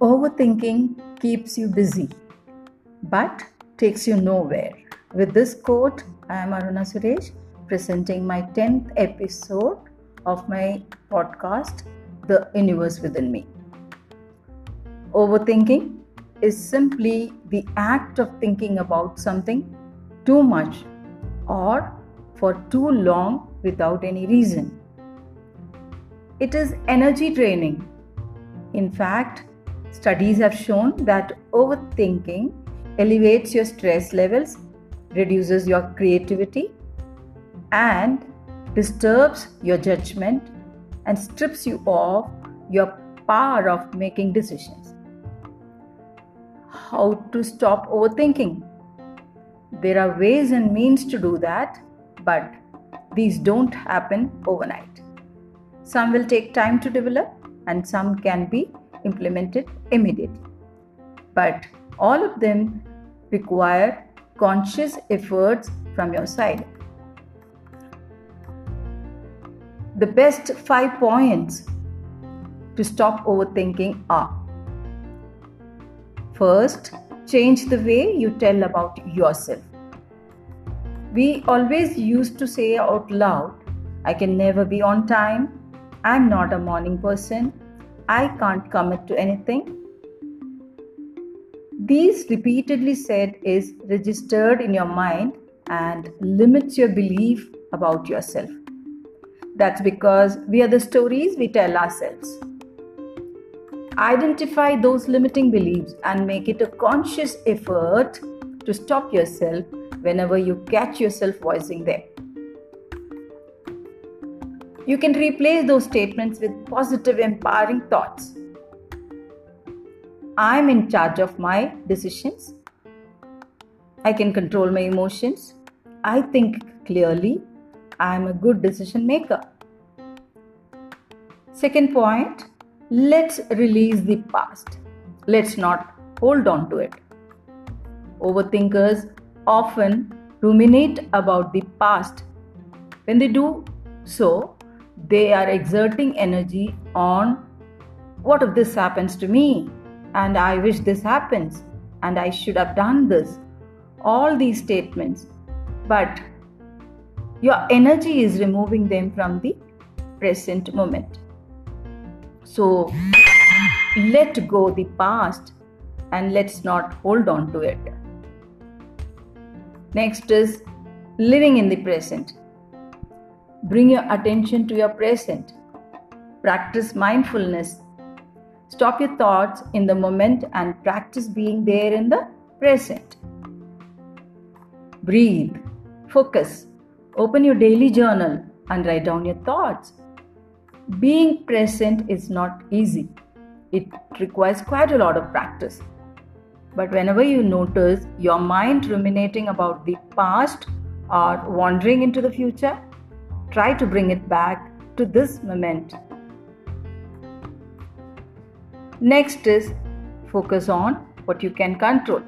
Overthinking keeps you busy but takes you nowhere. With this quote, I am Aruna Suresh presenting my 10th episode of my podcast, The Universe Within Me. Overthinking is simply the act of thinking about something too much or for too long without any reason. It is energy draining. In fact, studies have shown that overthinking elevates your stress levels, reduces your creativity, and disturbs your judgment and strips you of your power of making decisions. How to stop overthinking? There are ways and means to do that, but these don't happen overnight. Some will take time to develop, and some can be implemented immediately. But all of them require conscious efforts from your side. The best five points to stop overthinking are First, change the way you tell about yourself. We always used to say out loud, I can never be on time, I'm not a morning person, I can't commit to anything. These repeatedly said is registered in your mind and limits your belief about yourself. That's because we are the stories we tell ourselves. Identify those limiting beliefs and make it a conscious effort to stop yourself whenever you catch yourself voicing them. You can replace those statements with positive, empowering thoughts. I'm in charge of my decisions. I can control my emotions. I think clearly. I'm a good decision maker. Second point let's release the past. Let's not hold on to it. Overthinkers often ruminate about the past. When they do so, they are exerting energy on what if this happens to me? And I wish this happens. And I should have done this. All these statements. But your energy is removing them from the present moment. So let go the past and let's not hold on to it. Next is living in the present. Bring your attention to your present. Practice mindfulness. Stop your thoughts in the moment and practice being there in the present. Breathe. Focus. Open your daily journal and write down your thoughts being present is not easy. It requires quite a lot of practice. But whenever you notice your mind ruminating about the past or wandering into the future, try to bring it back to this moment. Next is focus on what you can control.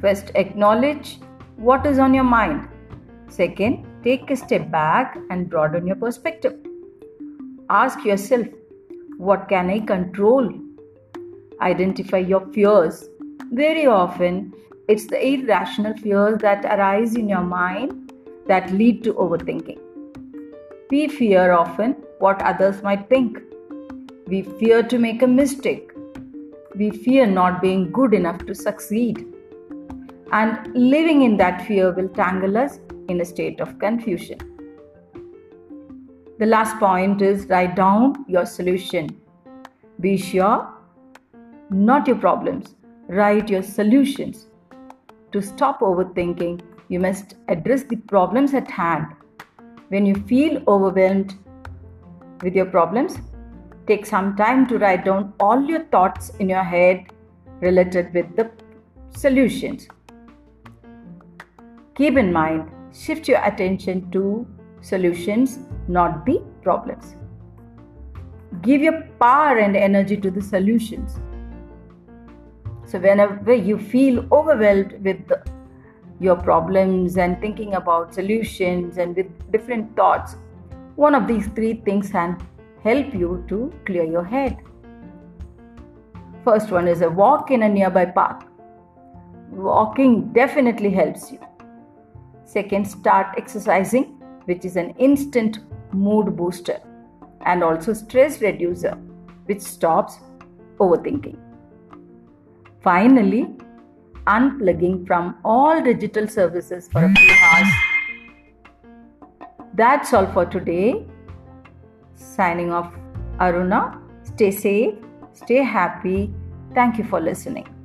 First, acknowledge what is on your mind. Second, take a step back and broaden your perspective. Ask yourself, what can I control? Identify your fears. Very often, it's the irrational fears that arise in your mind that lead to overthinking. We fear often what others might think. We fear to make a mistake. We fear not being good enough to succeed. And living in that fear will tangle us in a state of confusion. The last point is write down your solution. Be sure, not your problems, write your solutions. To stop overthinking, you must address the problems at hand. When you feel overwhelmed with your problems, take some time to write down all your thoughts in your head related with the solutions. Keep in mind, shift your attention to solutions, not the problems. Give your power and energy to the solutions. So, whenever you feel overwhelmed with the, your problems and thinking about solutions and with different thoughts, one of these three things can help you to clear your head. First one is a walk in a nearby park. Walking definitely helps you. Second, start exercising, which is an instant mood booster and also stress reducer, which stops overthinking. Finally, unplugging from all digital services for a few hours. That's all for today. Signing off, Aruna. Stay safe, stay happy. Thank you for listening.